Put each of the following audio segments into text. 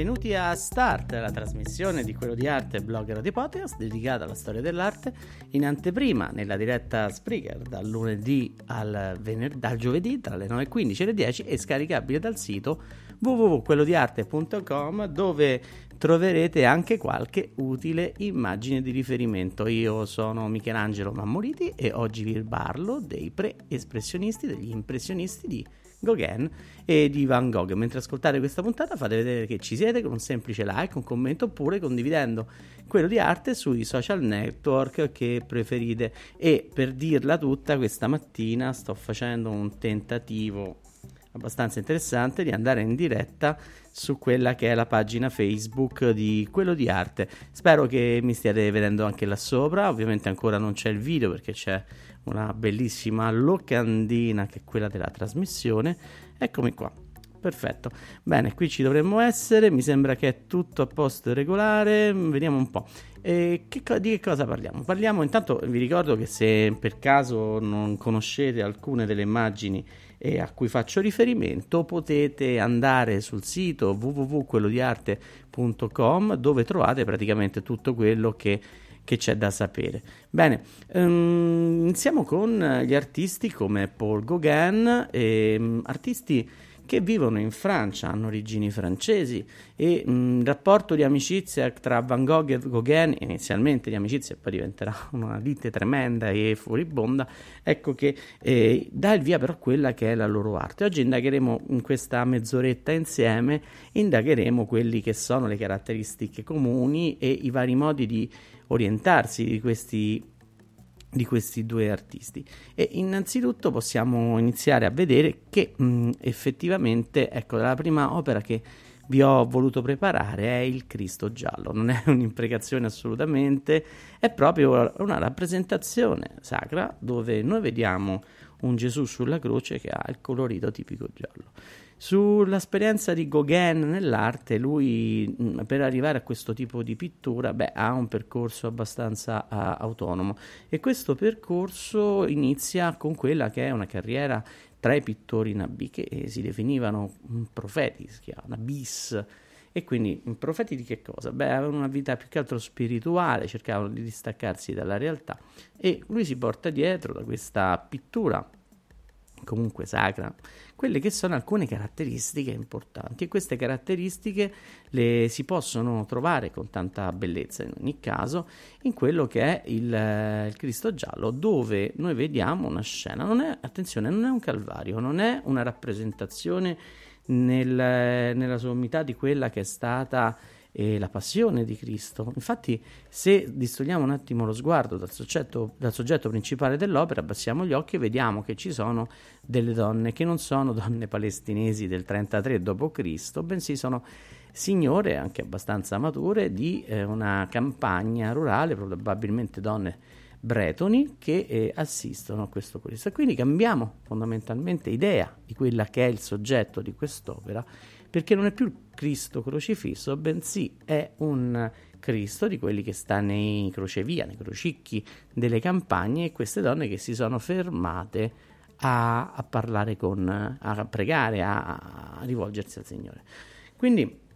Benvenuti a Start, la trasmissione di quello di arte blogger di podcast dedicata alla storia dell'arte in anteprima nella diretta Spreaker dal lunedì al, vener- dal giovedì tra le 9.15 e le 10 e scaricabile dal sito www.quellodiarte.com dove troverete anche qualche utile immagine di riferimento. Io sono Michelangelo Mammoliti e oggi vi parlo dei pre-espressionisti, degli impressionisti di Gauguin e di Van Gogh. Mentre ascoltate questa puntata fate vedere che ci siete con un semplice like, un commento oppure condividendo quello di arte sui social network che preferite. E per dirla tutta, questa mattina sto facendo un tentativo abbastanza interessante di andare in diretta su quella che è la pagina Facebook di quello di arte. Spero che mi stiate vedendo anche là sopra. Ovviamente ancora non c'è il video perché c'è una bellissima locandina che è quella della trasmissione. Eccomi qua. Perfetto. Bene, qui ci dovremmo essere. Mi sembra che è tutto a posto regolare. Vediamo un po'. Che co- di che cosa parliamo? Parliamo intanto, vi ricordo che se per caso non conoscete alcune delle immagini eh, a cui faccio riferimento, potete andare sul sito www.quellodiarte.com dove trovate praticamente tutto quello che che c'è da sapere. Bene, um, iniziamo con gli artisti come Paul Gauguin, e, um, artisti che vivono in Francia, hanno origini francesi e il rapporto di amicizia tra Van Gogh e Gauguin, inizialmente di amicizia e poi diventerà una lite tremenda e furibonda, ecco che eh, dà il via però a quella che è la loro arte. Oggi indagheremo in questa mezz'oretta insieme, indagheremo quelli che sono le caratteristiche comuni e i vari modi di orientarsi di questi di questi due artisti. E innanzitutto possiamo iniziare a vedere che mh, effettivamente ecco la prima opera che vi ho voluto preparare è il Cristo giallo. Non è un'imprecazione assolutamente è proprio una rappresentazione sacra dove noi vediamo un Gesù sulla croce che ha il colorito tipico giallo Sull'esperienza di Gauguin nell'arte, lui mm, per arrivare a questo tipo di pittura beh, ha un percorso abbastanza uh, autonomo e questo percorso inizia con quella che è una carriera tra i pittori nabì che si definivano mm, profeti, si chiamano bis. E quindi mm, profeti di che cosa? Beh, avevano una vita più che altro spirituale, cercavano di distaccarsi dalla realtà e lui si porta dietro da questa pittura comunque sacra, quelle che sono alcune caratteristiche importanti. E queste caratteristiche le si possono trovare con tanta bellezza in ogni caso in quello che è il, eh, il Cristo giallo dove noi vediamo una scena, non è, attenzione, non è un calvario, non è una rappresentazione nel, nella sommità di quella che è stata e la passione di Cristo. Infatti, se distogliamo un attimo lo sguardo dal soggetto, dal soggetto, principale dell'opera, abbassiamo gli occhi e vediamo che ci sono delle donne che non sono donne palestinesi del 33 d.C., bensì sono signore, anche abbastanza mature, di eh, una campagna rurale, probabilmente donne bretoni che eh, assistono a questo Cristo. Quindi cambiamo fondamentalmente idea di quella che è il soggetto di quest'opera perché non è più Cristo crocifisso, bensì è un Cristo di quelli che sta nei crocevia, nei crocicchi delle campagne e queste donne che si sono fermate a, a parlare con, a pregare, a, a rivolgersi al Signore. Quindi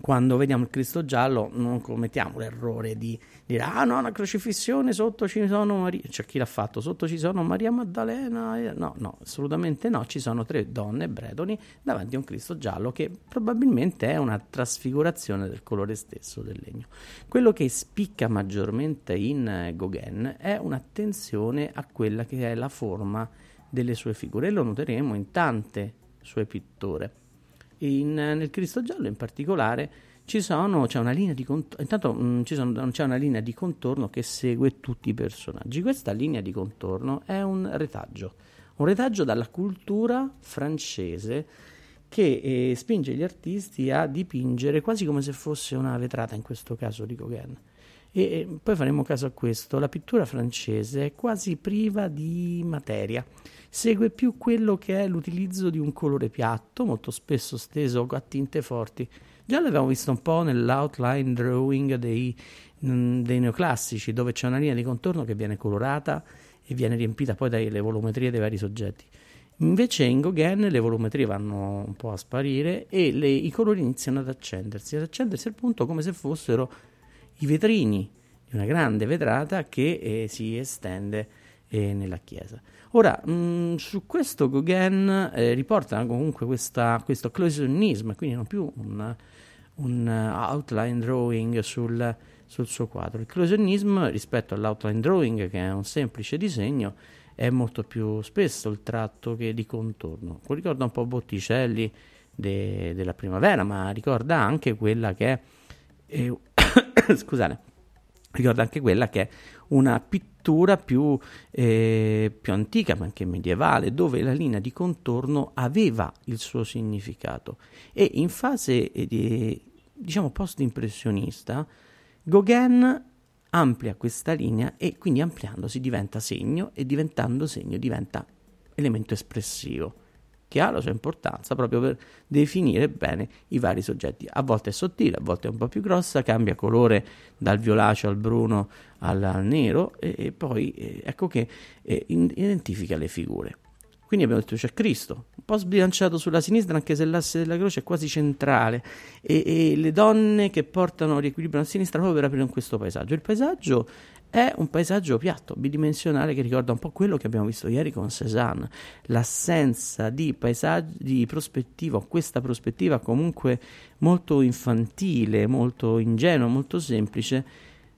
quando vediamo il Cristo giallo non commettiamo l'errore di dire ah no, una crocifissione sotto ci sono Maria, c'è chi l'ha fatto, sotto ci sono Maria Maddalena, no, no, assolutamente no, ci sono tre donne bretoni davanti a un Cristo giallo che probabilmente è una trasfigurazione del colore stesso del legno. Quello che spicca maggiormente in Gauguin è un'attenzione a quella che è la forma delle sue figure e lo noteremo in tante sue pitture in, nel Cristo giallo in particolare sono, c'è una linea di contorno, intanto mh, mm, sono, c'è una linea di contorno che segue tutti i personaggi. Questa linea di contorno è un retaggio, un retaggio dalla cultura francese che eh, spinge gli artisti a dipingere quasi come se fosse una vetrata, in questo caso di Gauguin. E, poi faremo caso a questo, la pittura francese è quasi priva di materia segue più quello che è l'utilizzo di un colore piatto, molto spesso steso a tinte forti. Già l'abbiamo visto un po' nell'outline drawing dei, mm, dei neoclassici, dove c'è una linea di contorno che viene colorata e viene riempita poi dalle volumetrie dei vari soggetti. Invece in Gauguin le volumetrie vanno un po' a sparire e le, i colori iniziano ad accendersi, ad accendersi al punto come se fossero i vetrini di una grande vetrata che eh, si estende eh, nella chiesa. Ora, mh, mm, su questo Gauguin eh, riporta comunque questa, questo cloisonnismo, quindi non più un, un outline drawing sul, sul, suo quadro. Il cloisonnismo rispetto all'outline drawing, che è un semplice disegno, è molto più spesso il tratto che di contorno. Ricorda un po' Botticelli de, della primavera, ma ricorda anche quella che è... Eh, scusate, ricorda anche quella che è una pittura più, eh, più, antica, ma anche medievale, dove la linea di contorno aveva il suo significato. E in fase eh, di, diciamo post-impressionista, Gauguin amplia questa linea e quindi ampliandosi diventa segno e diventando segno diventa elemento espressivo che ha la sua importanza proprio per definire bene i vari soggetti. A volte è sottile, a volte è un po' più grossa, cambia colore dal violaceo al bruno al nero e, e poi eh, ecco che eh, identifica le figure. Quindi abbiamo detto c'è Cristo, un po' sbilanciato sulla sinistra anche se l'asse della croce è quasi centrale e, e le donne che portano riequilibrano a sinistra proprio per aprire questo paesaggio. Il paesaggio è un paesaggio piatto, bidimensionale che ricorda un po' quello che abbiamo visto ieri con Cézanne, l'assenza di paesaggi, di prospettiva, questa prospettiva comunque molto infantile, molto ingenua, molto semplice,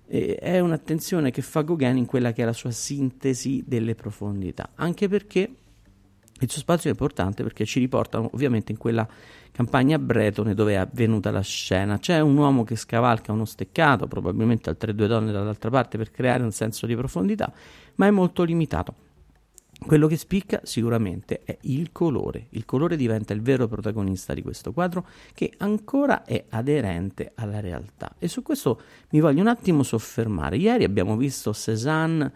eh, è un'attenzione che fa Gauguin in quella che è la sua sintesi delle profondità, anche perché il suo spazio è importante perché ci riporta ovviamente in quella campagna bretone dove è avvenuta la scena. C'è un uomo che scavalca uno steccato, probabilmente altre due donne dall'altra parte per creare un senso di profondità, ma è molto limitato. Quello che spicca sicuramente è il colore. Il colore diventa il vero protagonista di questo quadro che ancora è aderente alla realtà. E su questo mi voglio un attimo soffermare. Ieri abbiamo visto Cézanne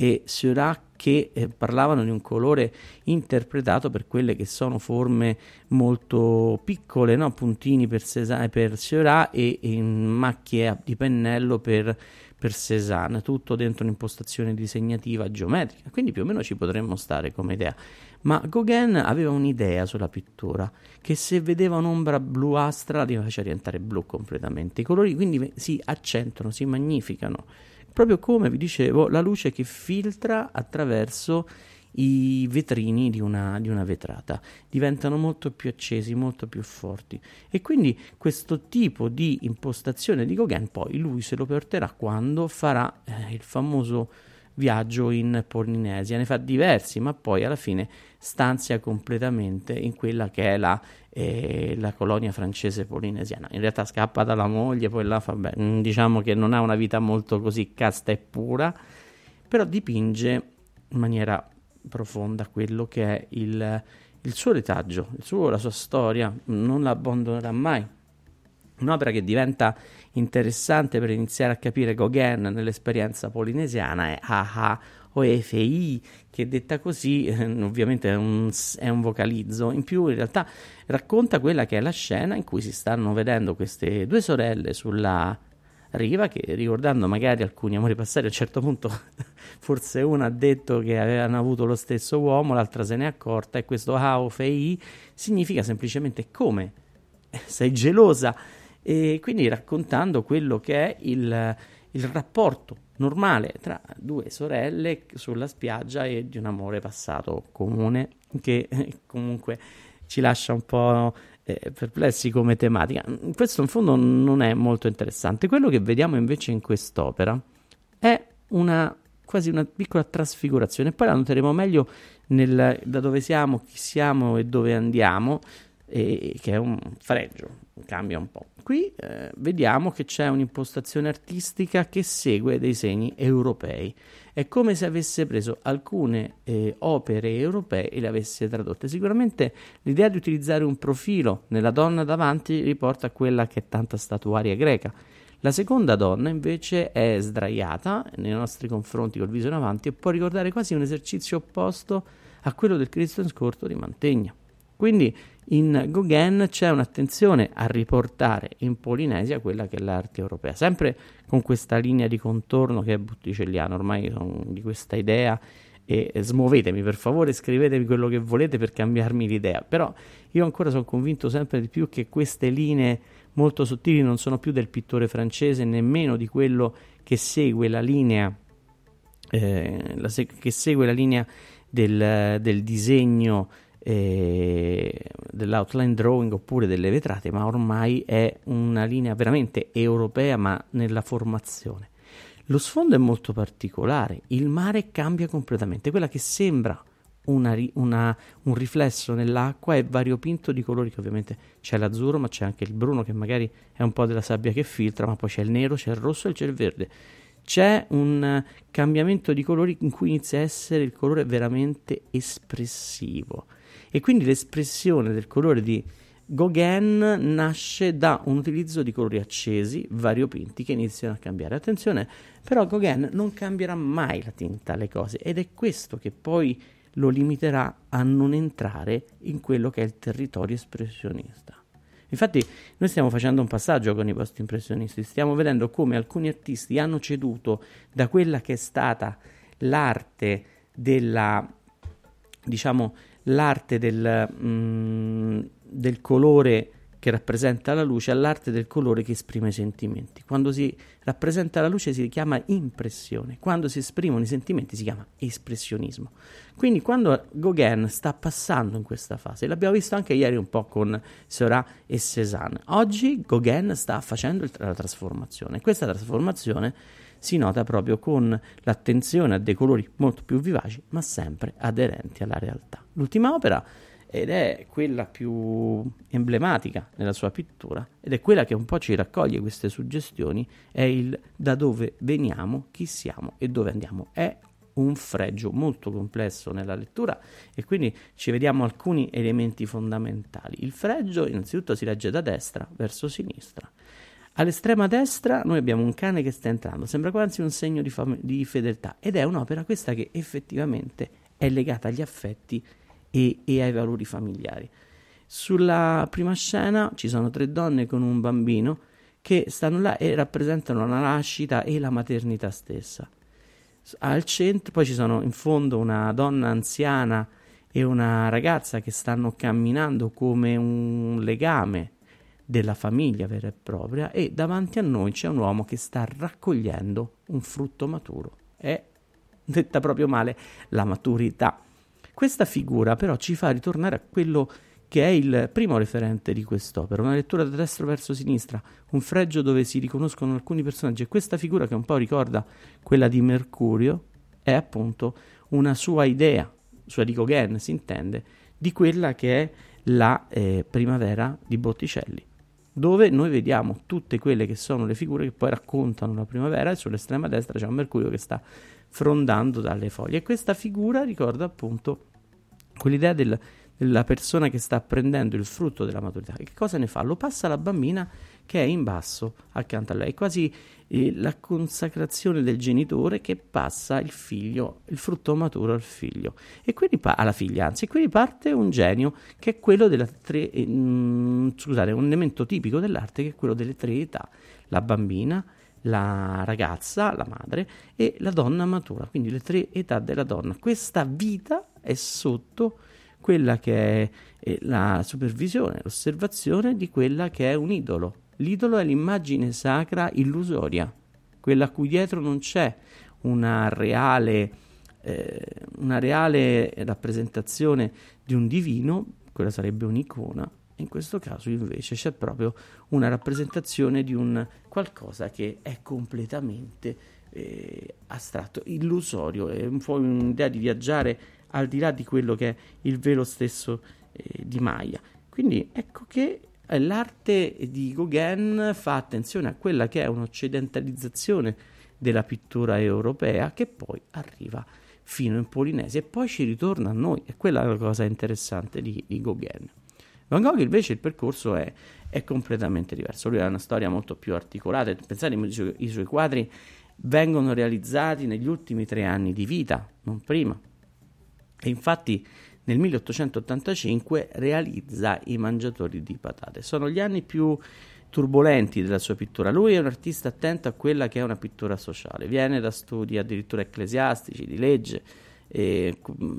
e Seurat che eh, parlavano di un colore interpretato per quelle che sono forme molto piccole, no? puntini per, Cézanne, per Seurat e, e macchie di pennello per, per Cézanne, tutto dentro un'impostazione disegnativa geometrica, quindi più o meno ci potremmo stare come idea. Ma Gauguin aveva un'idea sulla pittura, che se vedeva un'ombra bluastra la faceva diventare blu completamente. I colori quindi si accentuano, si magnificano. Proprio come vi dicevo la luce che filtra attraverso i vetrini di una, di una, vetrata. Diventano molto più accesi, molto più forti. E quindi questo tipo di impostazione di Gauguin poi lui se lo porterà quando farà eh, il famoso viaggio in Polinesia, ne fa diversi ma poi alla fine stanzia completamente in quella che è la eh, la colonia francese polinesiana. In realtà scappa dalla moglie, poi là fa beh, mm, diciamo che non ha una vita molto così casta e pura, però dipinge in maniera profonda quello che è il, il suo retaggio, il suo, la sua storia, non la abbandonerà mai. Un'opera che diventa interessante per iniziare a capire Gauguin nell'esperienza polinesiana è Aha o EFI, che detta così eh, ovviamente è un, è un, vocalizzo, in più in realtà racconta quella che è la scena in cui si stanno vedendo queste due sorelle sulla riva che ricordando magari alcuni amori passati a un certo punto forse una ha detto che avevano avuto lo stesso uomo, l'altra se n'è accorta e questo Hao Fei significa semplicemente come. Sei gelosa e quindi raccontando quello che è il, il rapporto normale tra due sorelle sulla spiaggia e di un amore passato comune che comunque ci lascia un po' eh, perplessi come tematica. Questo in fondo non è molto interessante. Quello che vediamo invece in quest'opera è una quasi una piccola trasfigurazione. Poi la noteremo meglio nel, da dove siamo, chi siamo e dove andiamo, e, che è un fregio, cambia un po'. Qui eh, vediamo che c'è un'impostazione artistica che segue dei segni europei. È come se avesse preso alcune eh, opere europee e le avesse tradotte. Sicuramente l'idea di utilizzare un profilo nella donna davanti riporta a quella che è tanta statuaria greca. La seconda donna invece è sdraiata nei nostri confronti col viso in avanti e può ricordare quasi un esercizio opposto a quello del Cristo in scorto di Mantegna. Quindi in Gauguin c'è un'attenzione a riportare in Polinesia quella che è l'arte europea, sempre con questa linea di contorno che è botticelliana, ormai sono di questa idea e smuovetemi per favore, scrivetemi quello che volete per cambiarmi l'idea, però io ancora sono convinto sempre di più che queste linee molto sottili non sono più del pittore francese, nemmeno di quello che segue la linea, eh, la se- che segue la linea del, del disegno eh, dell'outline drawing oppure delle vetrate, ma ormai è una linea veramente europea, ma nella formazione. Lo sfondo è molto particolare, il mare cambia completamente, quella che sembra una, una, un riflesso nell'acqua è variopinto di colori, che ovviamente c'è l'azzurro, ma c'è anche il bruno che magari è un po' della sabbia che filtra, ma poi c'è il nero, c'è il rosso e c'è il verde. C'è un cambiamento di colori in cui inizia a essere il colore veramente espressivo e quindi l'espressione del colore di Gauguin nasce da un utilizzo di colori accesi, variopinti, che iniziano a cambiare. Attenzione, però Gauguin non cambierà mai la tinta alle cose ed è questo che poi lo limiterà a non entrare in quello che è il territorio espressionista. Infatti noi stiamo facendo un passaggio con i post impressionisti, stiamo vedendo come alcuni artisti hanno ceduto da quella che è stata l'arte della, diciamo, l'arte del, mm, del colore che rappresenta la luce all'arte del colore che esprime i sentimenti. Quando si rappresenta la luce si chiama impressione, quando si esprimono i sentimenti si chiama espressionismo. Quindi quando Gauguin sta passando in questa fase, l'abbiamo visto anche ieri un po' con Seurat e Cézanne, oggi Gauguin sta facendo la trasformazione. Questa trasformazione si nota proprio con l'attenzione a dei colori molto più vivaci, ma sempre aderenti alla realtà. L'ultima opera ed è quella più emblematica nella sua pittura ed è quella che un po' ci raccoglie queste suggestioni, è il da dove veniamo, chi siamo e dove andiamo. È un fregio molto complesso nella lettura e quindi ci vediamo alcuni elementi fondamentali. Il fregio innanzitutto si legge da destra verso sinistra. All'estrema destra noi abbiamo un cane che sta entrando, sembra quasi un segno di, fam- di fedeltà ed è un'opera questa che effettivamente è legata agli affetti e, e ai valori familiari. Sulla prima scena ci sono tre donne con un bambino che stanno là e rappresentano la nascita e la maternità stessa. Al centro poi ci sono in fondo una donna anziana e una ragazza che stanno camminando come un legame della famiglia vera e propria e davanti a noi c'è un uomo che sta raccogliendo un frutto maturo. È, detta proprio male, la maturità. Questa figura però ci fa ritornare a quello che è il primo referente di quest'opera, una lettura da destra verso sinistra, un fregio dove si riconoscono alcuni personaggi e questa figura che un po' ricorda quella di Mercurio è appunto una sua idea, sua di Gauguin si intende, di quella che è la eh, primavera di Botticelli dove noi vediamo tutte quelle che sono le figure che poi raccontano la primavera e sull'estrema destra c'è un Mercurio che sta frondando dalle foglie e questa figura ricorda appunto quell'idea del, della persona che sta prendendo il frutto della maturità. Che cosa ne fa? Lo passa alla bambina che è in basso accanto a lei, quasi eh, la consacrazione del genitore che passa il figlio, il frutto maturo al figlio. E quindi pa- alla figlia, anzi, e quindi parte un genio che è quello della tre, eh, mm, scusate, un elemento tipico dell'arte che è quello delle tre età, la bambina, la ragazza, la madre e la donna matura, quindi le tre età della donna. Questa vita è sotto quella che è la supervisione, l'osservazione di quella che è un idolo L'idolo è l'immagine sacra illusoria, quella a cui dietro non c'è una reale, eh, una reale rappresentazione di un divino, quella sarebbe un'icona, in questo caso invece c'è proprio una rappresentazione di un qualcosa che è completamente eh, astratto, illusorio, è un po' un'idea di viaggiare al di là di quello che è il velo stesso eh, di Maya. Quindi ecco che l'arte di Gauguin fa attenzione a quella che è un'occidentalizzazione della pittura europea che poi arriva fino in Polinesia e poi ci ritorna a noi. E quella è la cosa interessante di, di Gauguin. Van Gogh invece il percorso è, è, completamente diverso, lui ha una storia molto più articolata, pensate i suoi, i suoi quadri vengono realizzati negli ultimi tre anni di vita, non prima. E infatti nel 1885 realizza I Mangiatori di Patate. Sono gli anni più turbolenti della sua pittura. Lui è un artista attento a quella che è una pittura sociale, viene da studi addirittura ecclesiastici, di legge, eh,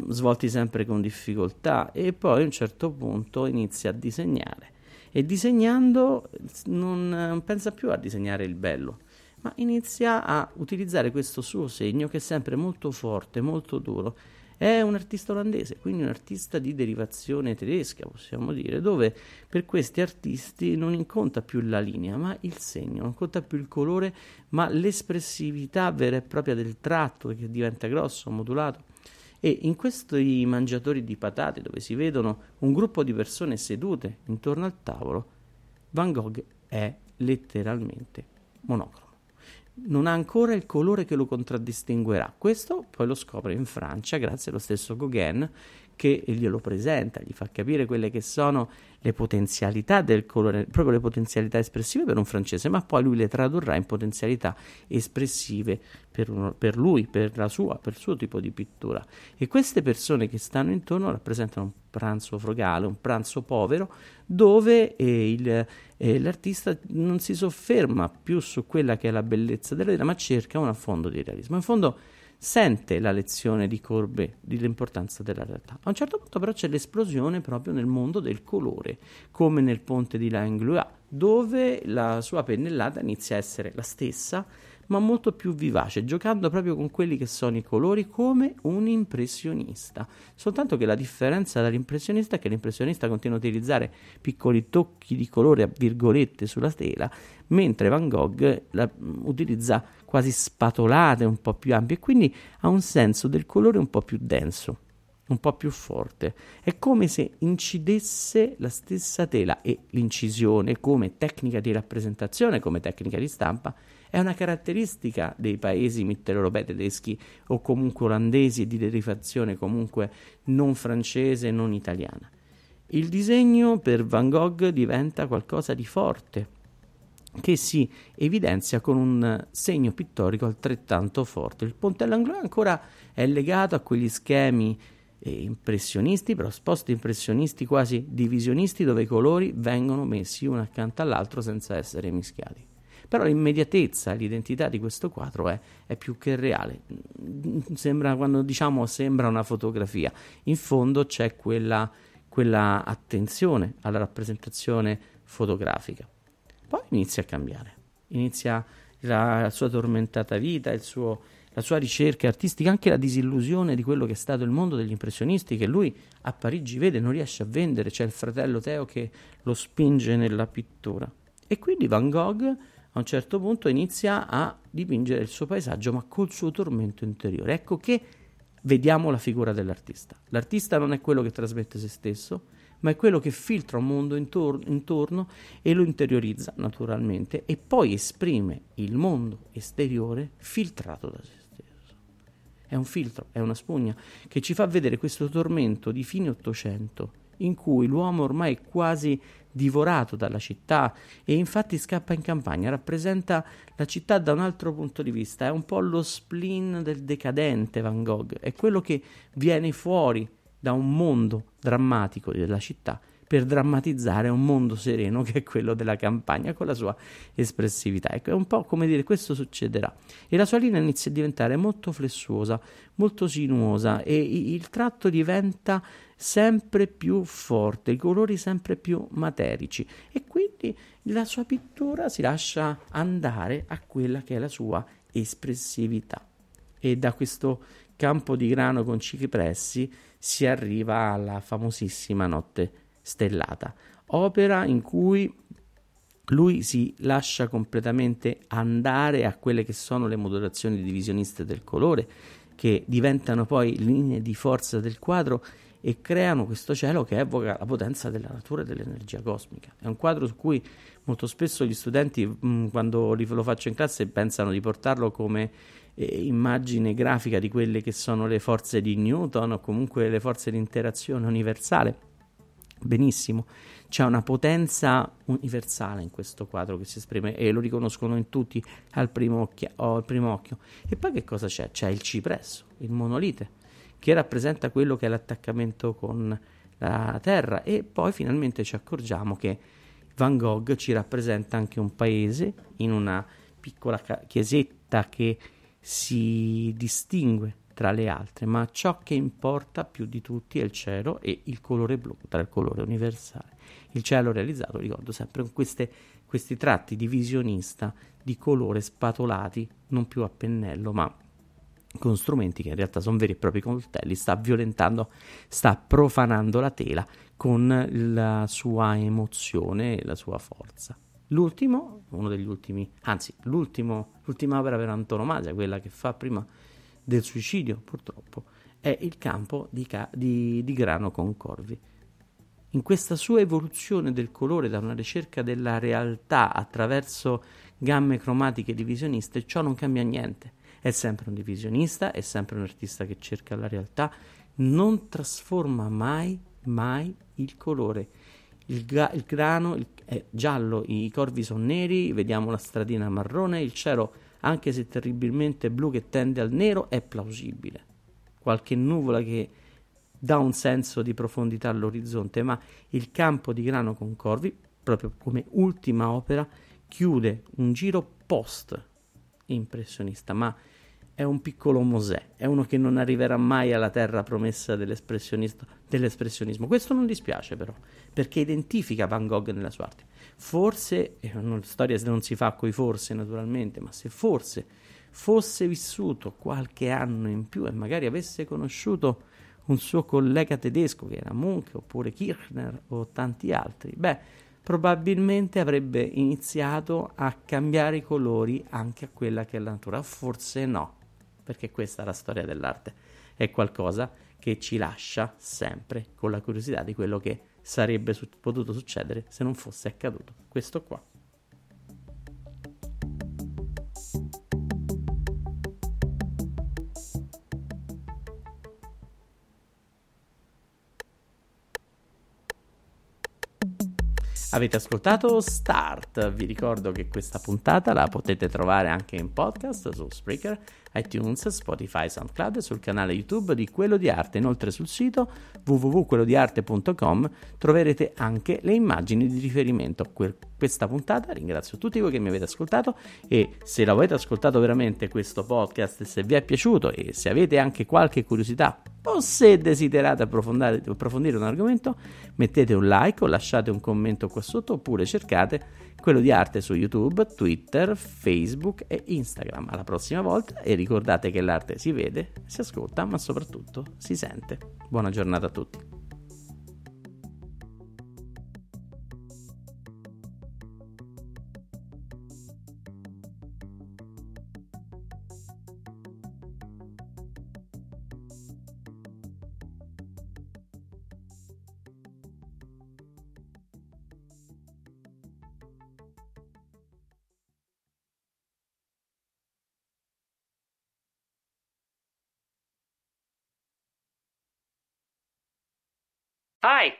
svolti sempre con difficoltà e poi a un certo punto inizia a disegnare e disegnando non pensa più a disegnare il bello, ma inizia a utilizzare questo suo segno che è sempre molto forte, molto duro. È un artista olandese, quindi un artista di derivazione tedesca, possiamo dire, dove per questi artisti non conta più la linea, ma il segno, non conta più il colore, ma l'espressività vera e propria del tratto che diventa grosso, modulato. E in questi mangiatori di patate, dove si vedono un gruppo di persone sedute intorno al tavolo, Van Gogh è letteralmente monocromo. Non ha ancora il colore che lo contraddistinguerà. Questo poi lo scopre in Francia grazie allo stesso Gauguin che glielo presenta, gli fa capire quelle che sono le potenzialità del colore, proprio le potenzialità espressive per un francese, ma poi lui le tradurrà in potenzialità espressive per, uno, per lui, per la sua, per il suo tipo di pittura. E queste persone che stanno intorno rappresentano un pranzo frugale, un pranzo povero, dove eh, il, eh, l'artista non si sofferma più su quella che è la bellezza della vita, ma cerca un affondo di realismo. In fondo sente la lezione di Courbet dell'importanza della realtà. A un certo punto però c'è l'esplosione proprio nel mondo del colore, come nel ponte di Langlois, dove la sua pennellata inizia a essere la stessa, ma molto più vivace, giocando proprio con quelli che sono i colori come un impressionista. Soltanto che la differenza dall'impressionista è che l'impressionista continua a utilizzare piccoli tocchi di colore a virgolette sulla tela, mentre Van Gogh la, utilizza quasi spatolate, un po' più ampie, e quindi ha un senso del colore un po' più denso un po' più forte. È come se incidesse la stessa tela e l'incisione come tecnica di rappresentazione, come tecnica di stampa, è una caratteristica dei paesi mitteleuropei tedeschi o comunque olandesi di derivazione comunque non francese, non italiana. Il disegno per Van Gogh diventa qualcosa di forte, che si evidenzia con un segno pittorico altrettanto forte. Il Ponte Langlois ancora è legato a quegli schemi eh, impressionisti, però post impressionisti quasi divisionisti, dove i colori vengono messi uno accanto all'altro senza essere mischiati. Però l'immediatezza, l'identità di questo quadro è, è più che reale. Sembra, quando diciamo sembra una fotografia, in fondo c'è quella, quella attenzione alla rappresentazione fotografica. Poi inizia a cambiare, inizia la sua tormentata vita, suo, la sua ricerca artistica, anche la disillusione di quello che è stato il mondo degli impressionisti, che lui a Parigi vede, non riesce a vendere, c'è il fratello Teo che lo spinge nella pittura. E quindi Van Gogh a un certo punto inizia a dipingere il suo paesaggio, ma col suo tormento interiore. Ecco che vediamo la figura dell'artista. L'artista non è quello che trasmette se stesso, ma è quello che filtra un mondo intor- intorno e lo interiorizza naturalmente e poi esprime il mondo esteriore filtrato da se stesso. È un filtro, è una spugna che ci fa vedere questo tormento di fine Ottocento in cui l'uomo ormai è quasi divorato dalla città e infatti scappa in campagna, rappresenta la città da un altro punto di vista, è un po' lo spleen del decadente Van Gogh, è quello che viene fuori da un mondo drammatico della città per drammatizzare un mondo sereno che è quello della campagna con la sua espressività. Ecco, è un po' come dire questo succederà. E la sua linea inizia a diventare molto flessuosa, molto sinuosa e il tratto diventa sempre più forte, i colori sempre più materici e quindi la sua pittura si lascia andare a quella che è la sua espressività. E da questo campo di grano con cipressi si arriva alla famosissima Notte Stellata, opera in cui lui si lascia completamente andare a quelle che sono le modulazioni divisioniste del colore, che diventano poi linee di forza del quadro e creano questo cielo che evoca la potenza della natura e dell'energia cosmica. È un quadro su cui molto spesso gli studenti, mh, quando lo faccio in classe, pensano di portarlo come eh, immagine grafica di quelle che sono le forze di Newton o comunque le forze di interazione universale. Benissimo, c'è una potenza universale in questo quadro che si esprime e lo riconoscono in tutti al primo, occhio, al primo occhio. E poi che cosa c'è? C'è il cipresso, il monolite che rappresenta quello che è l'attaccamento con la terra e poi finalmente ci accorgiamo che Van Gogh ci rappresenta anche un paese in una piccola chiesetta che si distingue tra le altre, ma ciò che importa più di tutti è il cielo e il colore blu, tra il colore universale. Il cielo realizzato, ricordo sempre, con queste, questi tratti di visionista di colore spatolati, non più a pennello, ma con strumenti che in realtà sono veri e propri coltelli, sta violentando, sta profanando la tela con la sua emozione e la sua forza. L'ultimo, uno degli ultimi, anzi, l'ultima opera per antonomasia, quella che fa prima del suicidio, purtroppo, è il campo di, ca- di, di grano con corvi. In questa sua evoluzione del colore da una ricerca della realtà attraverso gamme cromatiche divisioniste, ciò non cambia niente è sempre un divisionista, è sempre un artista che cerca la realtà, non trasforma mai, mai il colore. Il, ga- il grano il- è giallo, i corvi sono neri, vediamo la stradina marrone, il cielo, anche se terribilmente blu che tende al nero, è plausibile. Qualche nuvola che dà un senso di profondità all'orizzonte, ma il campo di grano con corvi, proprio come ultima opera, chiude un giro post impressionista, ma è un piccolo Mosè, è uno che non arriverà mai alla terra promessa dell'espressionismo. Questo non dispiace però, perché identifica Van Gogh nella sua arte. Forse, e una storia non si fa coi forse naturalmente, ma se forse fosse vissuto qualche anno in più e magari avesse conosciuto un suo collega tedesco che era Munch oppure Kirchner o tanti altri, beh, probabilmente avrebbe iniziato a cambiare i colori anche a quella che è la natura, forse no perché questa è la storia dell'arte, è qualcosa che ci lascia sempre con la curiosità di quello che sarebbe su- potuto succedere se non fosse accaduto questo qua. Avete ascoltato Start, vi ricordo che questa puntata la potete trovare anche in podcast su Spreaker iTunes, Spotify, SoundCloud e sul canale YouTube di Quello di Arte. Inoltre sul sito www.quellodiarte.com troverete anche le immagini di riferimento. A que- questa puntata. Ringrazio tutti voi che mi avete ascoltato e se l'avete ascoltato veramente questo podcast, se vi è piaciuto e se avete anche qualche curiosità o se desiderate approfondire un argomento, mettete un like o lasciate un commento qua sotto oppure cercate quello di arte su YouTube, Twitter, Facebook e Instagram. Alla prossima volta e ricordate che l'arte si vede, si ascolta, ma soprattutto si sente. Buona giornata a tutti.